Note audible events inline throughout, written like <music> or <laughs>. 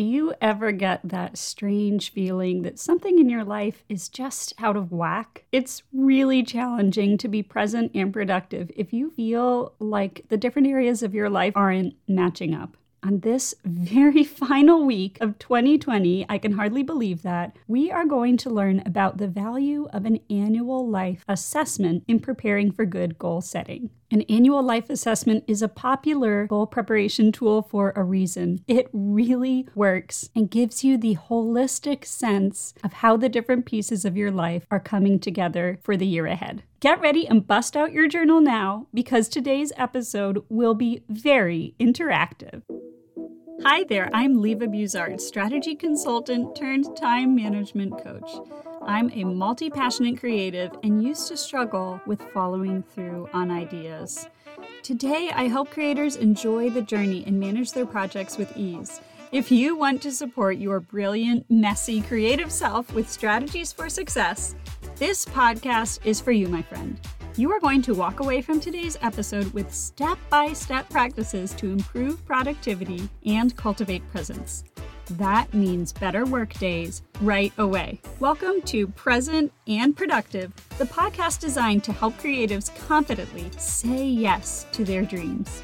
Do you ever get that strange feeling that something in your life is just out of whack? It's really challenging to be present and productive if you feel like the different areas of your life aren't matching up on this <laughs> very final week of 2020, I can hardly believe that, we are going to learn about the value of an annual life assessment in preparing for good goal setting. An annual life assessment is a popular goal preparation tool for a reason. It really works and gives you the holistic sense of how the different pieces of your life are coming together for the year ahead. Get ready and bust out your journal now because today's episode will be very interactive. Hi there, I'm Lieve Buzard, strategy consultant turned time management coach. I'm a multi passionate creative and used to struggle with following through on ideas. Today, I help creators enjoy the journey and manage their projects with ease. If you want to support your brilliant, messy, creative self with strategies for success, this podcast is for you, my friend. You are going to walk away from today's episode with step by step practices to improve productivity and cultivate presence. That means better work days right away. Welcome to Present and Productive, the podcast designed to help creatives confidently say yes to their dreams.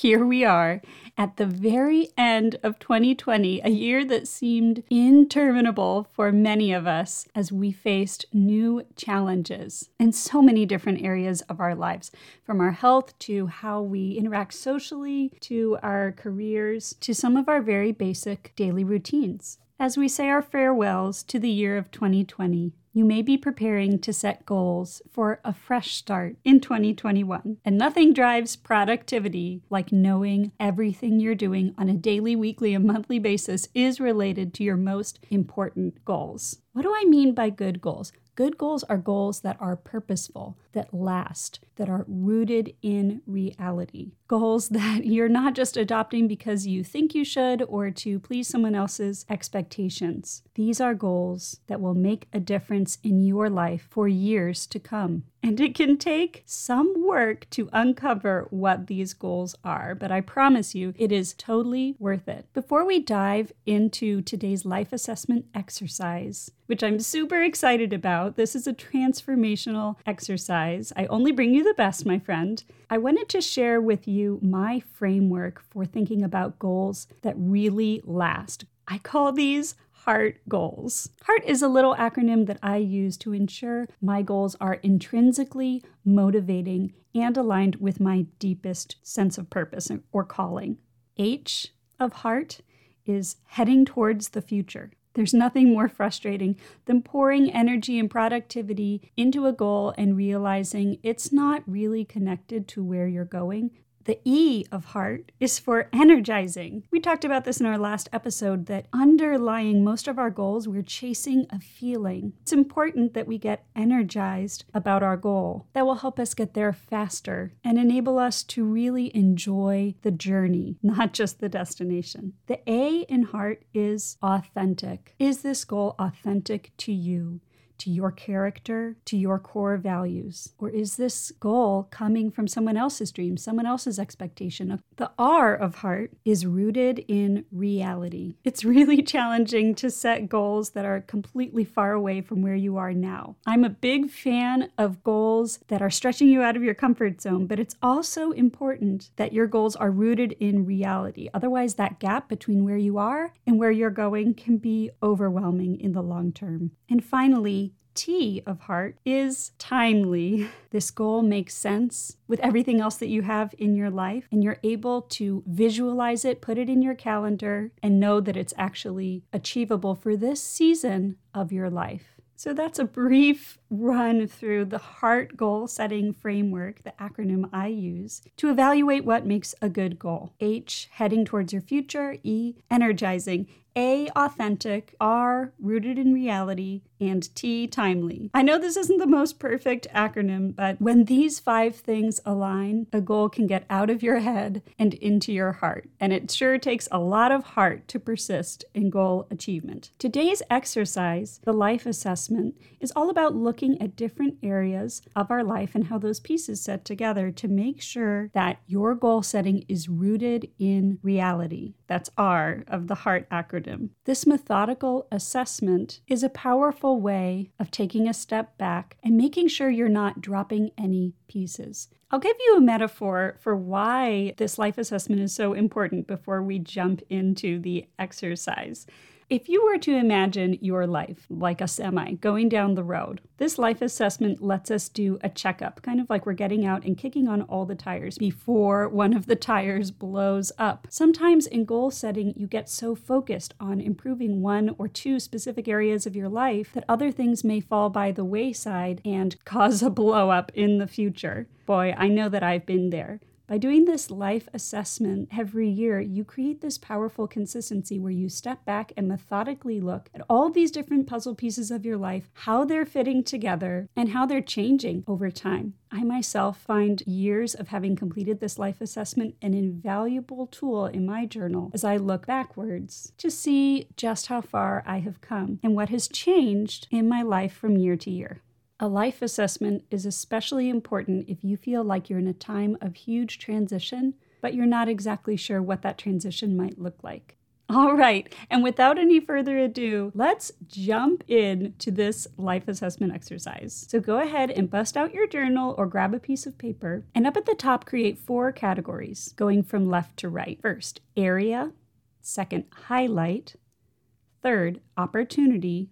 Here we are at the very end of 2020, a year that seemed interminable for many of us as we faced new challenges in so many different areas of our lives, from our health to how we interact socially to our careers to some of our very basic daily routines. As we say our farewells to the year of 2020, you may be preparing to set goals for a fresh start in 2021. And nothing drives productivity like knowing everything you're doing on a daily, weekly, and monthly basis is related to your most important goals. What do I mean by good goals? Good goals are goals that are purposeful, that last, that are rooted in reality. Goals <laughs> that you're not just adopting because you think you should or to please someone else's expectations. These are goals that will make a difference in your life for years to come. And it can take some work to uncover what these goals are, but I promise you it is totally worth it. Before we dive into today's life assessment exercise, which I'm super excited about, this is a transformational exercise. I only bring you the best, my friend. I wanted to share with you my framework for thinking about goals that really last. I call these HEART goals. HEART is a little acronym that I use to ensure my goals are intrinsically motivating and aligned with my deepest sense of purpose or calling. H of HEART is heading towards the future. There's nothing more frustrating than pouring energy and productivity into a goal and realizing it's not really connected to where you're going. The E of heart is for energizing. We talked about this in our last episode that underlying most of our goals, we're chasing a feeling. It's important that we get energized about our goal. That will help us get there faster and enable us to really enjoy the journey, <laughs> not just the destination. The A in heart is authentic. Is this goal authentic to you? To your character, to your core values? Or is this goal coming from someone else's dream, someone else's expectation? The R of heart is rooted in reality. It's really <laughs> challenging to set goals that are completely far away from where you are now. I'm a big fan of goals that are stretching you out of your comfort zone, but it's also important that your goals are rooted in reality. Otherwise, that gap between where you are and where you're going can be overwhelming in the long term. And finally, T of heart is timely. <laughs> This goal makes sense with everything else that you have in your life, and you're able to visualize it, put it in your calendar, and know that it's actually achievable for this season of your life. So that's a brief run through the HEART goal setting framework, the acronym I use, to evaluate what makes a good goal. H, heading towards your future. E, energizing. A, authentic, R, rooted in reality, and T, timely. I know this isn't the most perfect acronym, but when these five things align, a goal can get out of your head and into your heart. And it sure takes a lot of heart to persist in goal achievement. Today's exercise, the life assessment, is all about looking at different areas of our life and how those pieces set together to make sure that your goal setting is rooted in reality. That's R of the HEART acronym. This methodical assessment is a powerful way of taking a step back and making sure you're not dropping any pieces. I'll give you a metaphor for why this life assessment is so important before we jump into the exercise. If you were to imagine your life like a semi going down the road, this life assessment lets us do a checkup, kind of like we're getting out and kicking on all the tires before one of the <laughs> tires blows up. Sometimes in goal setting, you get so focused on improving one or two specific areas of your life that other things may fall by the wayside and <laughs> cause a blow up in the future. Boy, I know that I've been there. By doing this life assessment every year, you create this powerful consistency where you step back and methodically look at all these different puzzle pieces of your life, how they're fitting together, and how they're changing over time. I myself find years of having completed this life assessment an invaluable tool in my journal as I look backwards to see just how far I have come and what has changed in my life from year to year. A life assessment is especially important if you feel like you're in a time of huge transition, but you're not exactly sure what that transition might look like. All right, and without any further ado, let's jump in to this life assessment exercise. So go ahead and bust out your journal or grab a piece of paper, and up at the top, create four categories going from left to right. First, area, second, highlight, third, opportunity,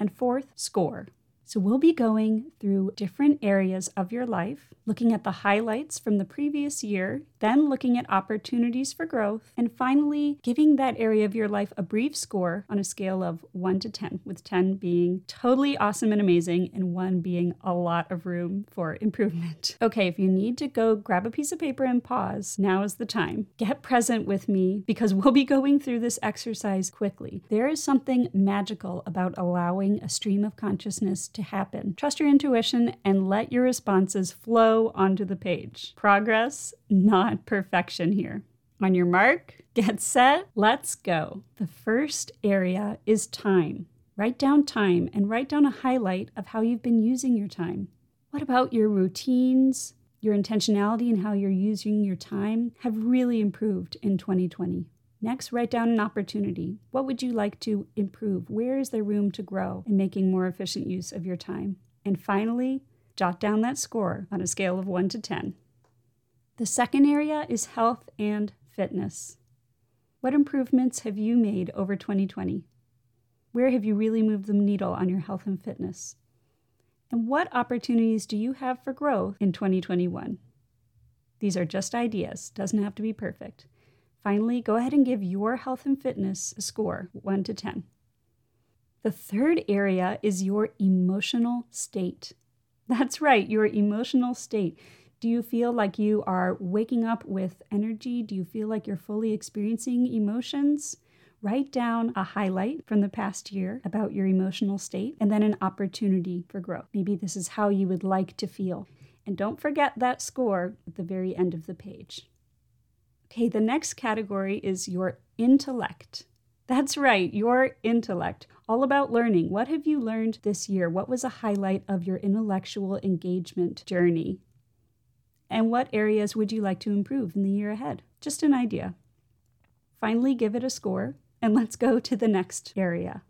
and fourth, score. So, we'll be going through different areas of your life, looking at the highlights from the previous year, then looking at opportunities for growth, and finally giving that area of your life a brief score on a scale of 1 to 10, with 10 being totally awesome and amazing, and 1 being a lot of room for improvement. <laughs> Okay, if you need to go grab a piece of paper and pause, now is the time. Get present with me because we'll be going through this exercise quickly. There is something magical about allowing a stream of consciousness to happen. Trust your intuition and let your responses flow onto the page. Progress, not perfection here. On your mark, <laughs> get set, let's go. The first area is time. Write down time and write down a highlight of how you've been using your time. What about your routines? Your intentionality and how you're using your time have really improved in 2020. Next, write down an opportunity. What would you like to improve? Where is there room to grow in making more efficient use of your time? And finally, jot down that score on a scale of 1 to 10. The second area is health and fitness. What improvements have you made over 2020? Where have you really moved the needle on your health and fitness? And what opportunities do you have for growth in 2021? These are just ideas, doesn't have to be perfect. Finally, go ahead and give your health and fitness a score 1 to 10. The third area is your emotional state. That's right, your emotional state. Do you feel like you are waking up with energy? Do you feel like you're fully experiencing emotions? Write down a highlight from the past year about your emotional state and then an opportunity for growth. Maybe this is how you would like to feel. And don't forget that score at the very end of the page. Okay, the next category is your intellect. That's right, your intellect. All about learning. What have you learned this year? What was a highlight of your intellectual engagement journey? And what areas would you like to improve in the year ahead? Just an idea. Finally, give it a score, and <laughs> let's go to the next area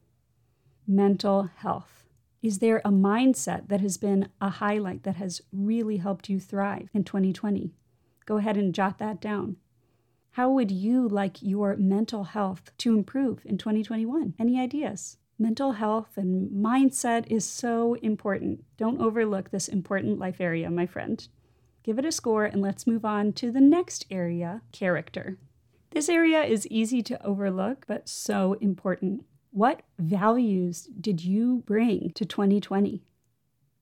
mental health. Is there a mindset that has been a highlight that has really helped you thrive in 2020? Go ahead and jot that down. How would you like your mental health to improve in 2021? Any ideas? Mental health and mindset is so important. Don't overlook this important life area, my friend. Give it a score and let's move on to the next area character. This area is easy to overlook, but so important. What values did you bring to 2020?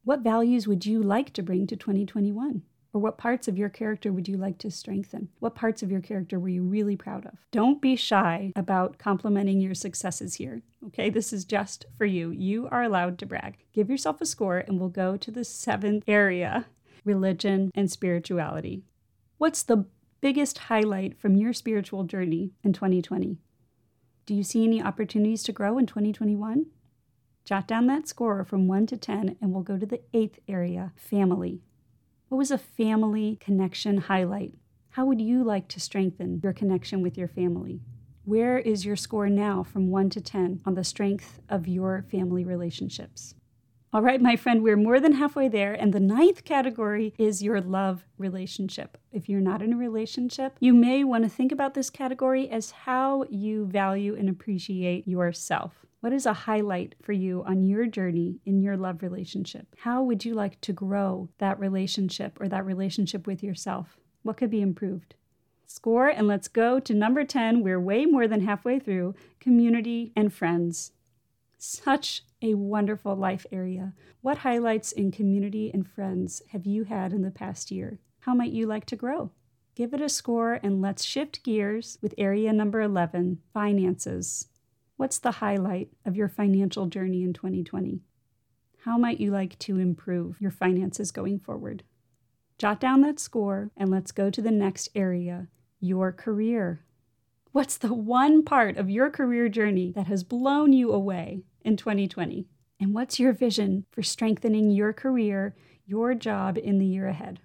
What values would you like to bring to 2021? Or what parts of your character would you like to strengthen? What parts of your character were you really proud of? Don't be shy about complimenting your successes here. Okay, this is just for you. You are allowed to brag. Give yourself a score, and we'll go to the seventh area religion and spirituality. What's the biggest highlight from your spiritual journey in 2020? Do you see any opportunities to grow in 2021? Jot down that score from 1 to 10, and we'll go to the eighth area family. What was a family connection highlight? How would you like to strengthen your connection with your family? Where is your score now from 1 to 10 on the strength of your family relationships? All right, my friend, we're more than halfway there. And the ninth category is your love relationship. If you're not in a relationship, you may want to think about this category as how you value and appreciate yourself. What is a highlight for you on your journey in your love relationship? How would you like to grow that relationship or that relationship with yourself? What could be improved? Score, and let's go to number 10. We're way more than halfway through community and friends. Such a wonderful life area. What highlights in community and friends have you had in the past year? How might you like to grow? Give it a score and let's shift gears with area number 11 finances. What's the highlight of your financial journey in 2020? How might you like to improve your finances going forward? Jot down that score and let's go to the next area your career. What's the one part of your career journey that has blown you away in 2020? And what's your vision for strengthening your career, your job in the year ahead?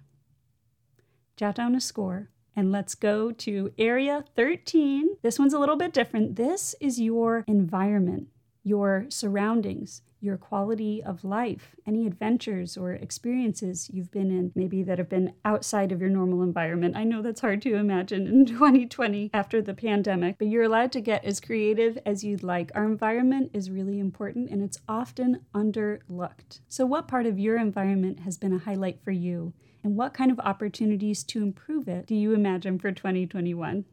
Jot down a score and let's go to area 13. This one's a little bit different. This is your environment, your surroundings, your quality of life, any adventures or experiences you've been in, maybe that have been outside of your normal environment. I know that's hard to imagine in <laughs> 2020 after the pandemic, but you're allowed to get as creative as you'd like. Our environment is really important and it's often underlooked. So, what part of your environment has been a highlight for you? And what kind of opportunities to improve it do you imagine for 2021?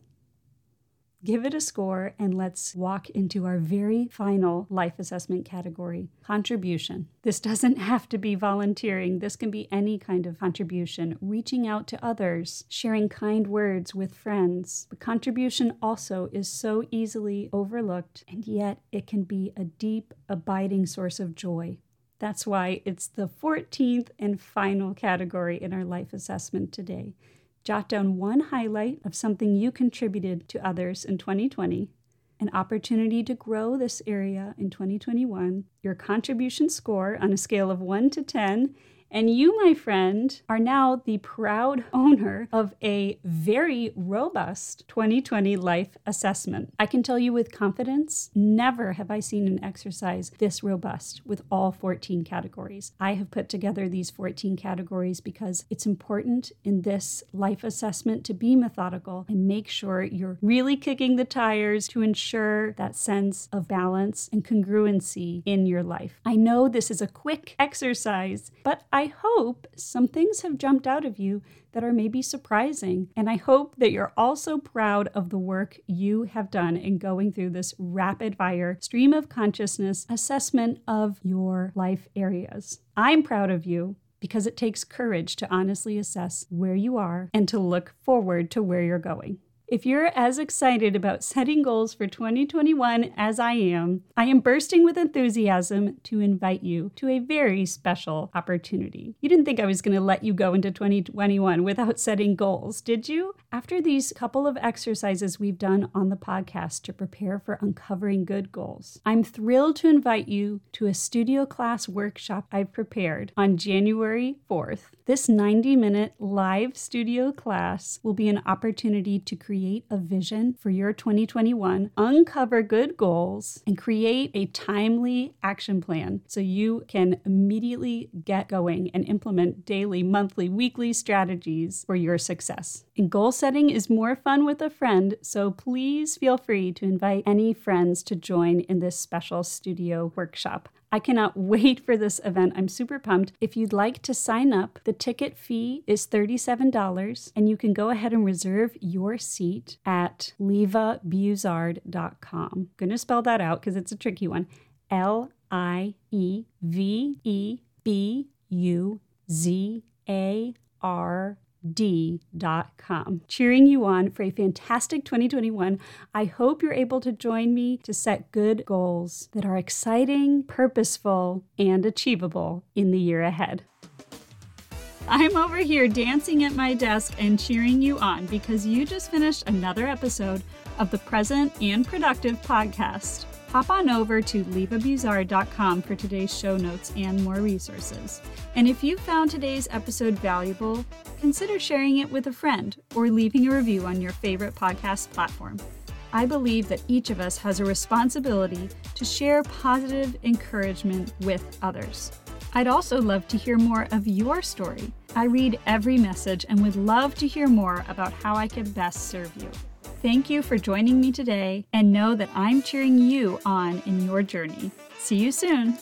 Give it a score, and let's walk into our very final life assessment category contribution. This doesn't <laughs> have to be volunteering, this can be any kind of contribution, reaching out to others, sharing kind words with friends. The contribution also is so easily overlooked, and yet it can be a deep, abiding source of joy. That's why it's the 14th and final category in our life assessment today. Jot down one highlight of something you contributed to others in 2020, an opportunity to grow this area in 2021, your contribution score on a scale of 1 to 10, and you, my friend, are now the proud <laughs> owner of a very robust 2020 life assessment. I can tell you with confidence, never have I seen an exercise this robust with all 14 categories. I have put together these 14 categories because it's important in this life assessment to be methodical and make sure you're really kicking the tires to ensure that sense of balance and congruency in your life. I know this is a quick exercise, but I hope some things have jumped out of you that are maybe surprising. And I hope that you're also proud of the work you have done in going through this rapid fire stream of consciousness assessment of your life areas. I'm proud of you because it takes courage to honestly assess where you are and to look forward to where you're going. If you're as excited about setting goals for 2021 as I am, I am bursting with enthusiasm to invite you to a very special opportunity. You didn't think I was going to let you go into 2021 without setting goals, did you? After these couple of exercises we've done on the podcast to prepare for uncovering good goals, I'm thrilled to invite you to a studio class workshop I've prepared on January 4th. This 90 minute live studio class will be an opportunity to create a vision for your 2021, uncover good goals, and create a timely action plan so you can immediately get going and implement daily, monthly, weekly strategies for your success. And goal setting is more fun with a friend, so please feel free to invite any friends to join in this special studio workshop. I cannot <laughs> wait for this event. I'm super pumped. If you'd like to sign up, the ticket fee is $37 and you can go ahead and reserve your seat at lievebuzard.com. I'm going to spell that out because it's a tricky one. L I E V E B U Z A R D.com. Cheering you on for a fantastic 2021. I hope you're able to join me to set good goals that are exciting, purposeful, and achievable in the year ahead. I'm over here dancing at my desk and cheering you on because you just finished another episode of the Present and Productive podcast. Hop on over to lievebuzard.com for today's show notes and more resources. And if you found today's episode valuable, consider sharing it with a friend or leaving a review on your favorite podcast platform. I believe that each of us has a responsibility to share positive encouragement with others. I'd also love to hear more of your story. I read every message and would love to hear more about how I can best serve you. Thank you for joining me today and know that I'm cheering you on in your journey. See you soon.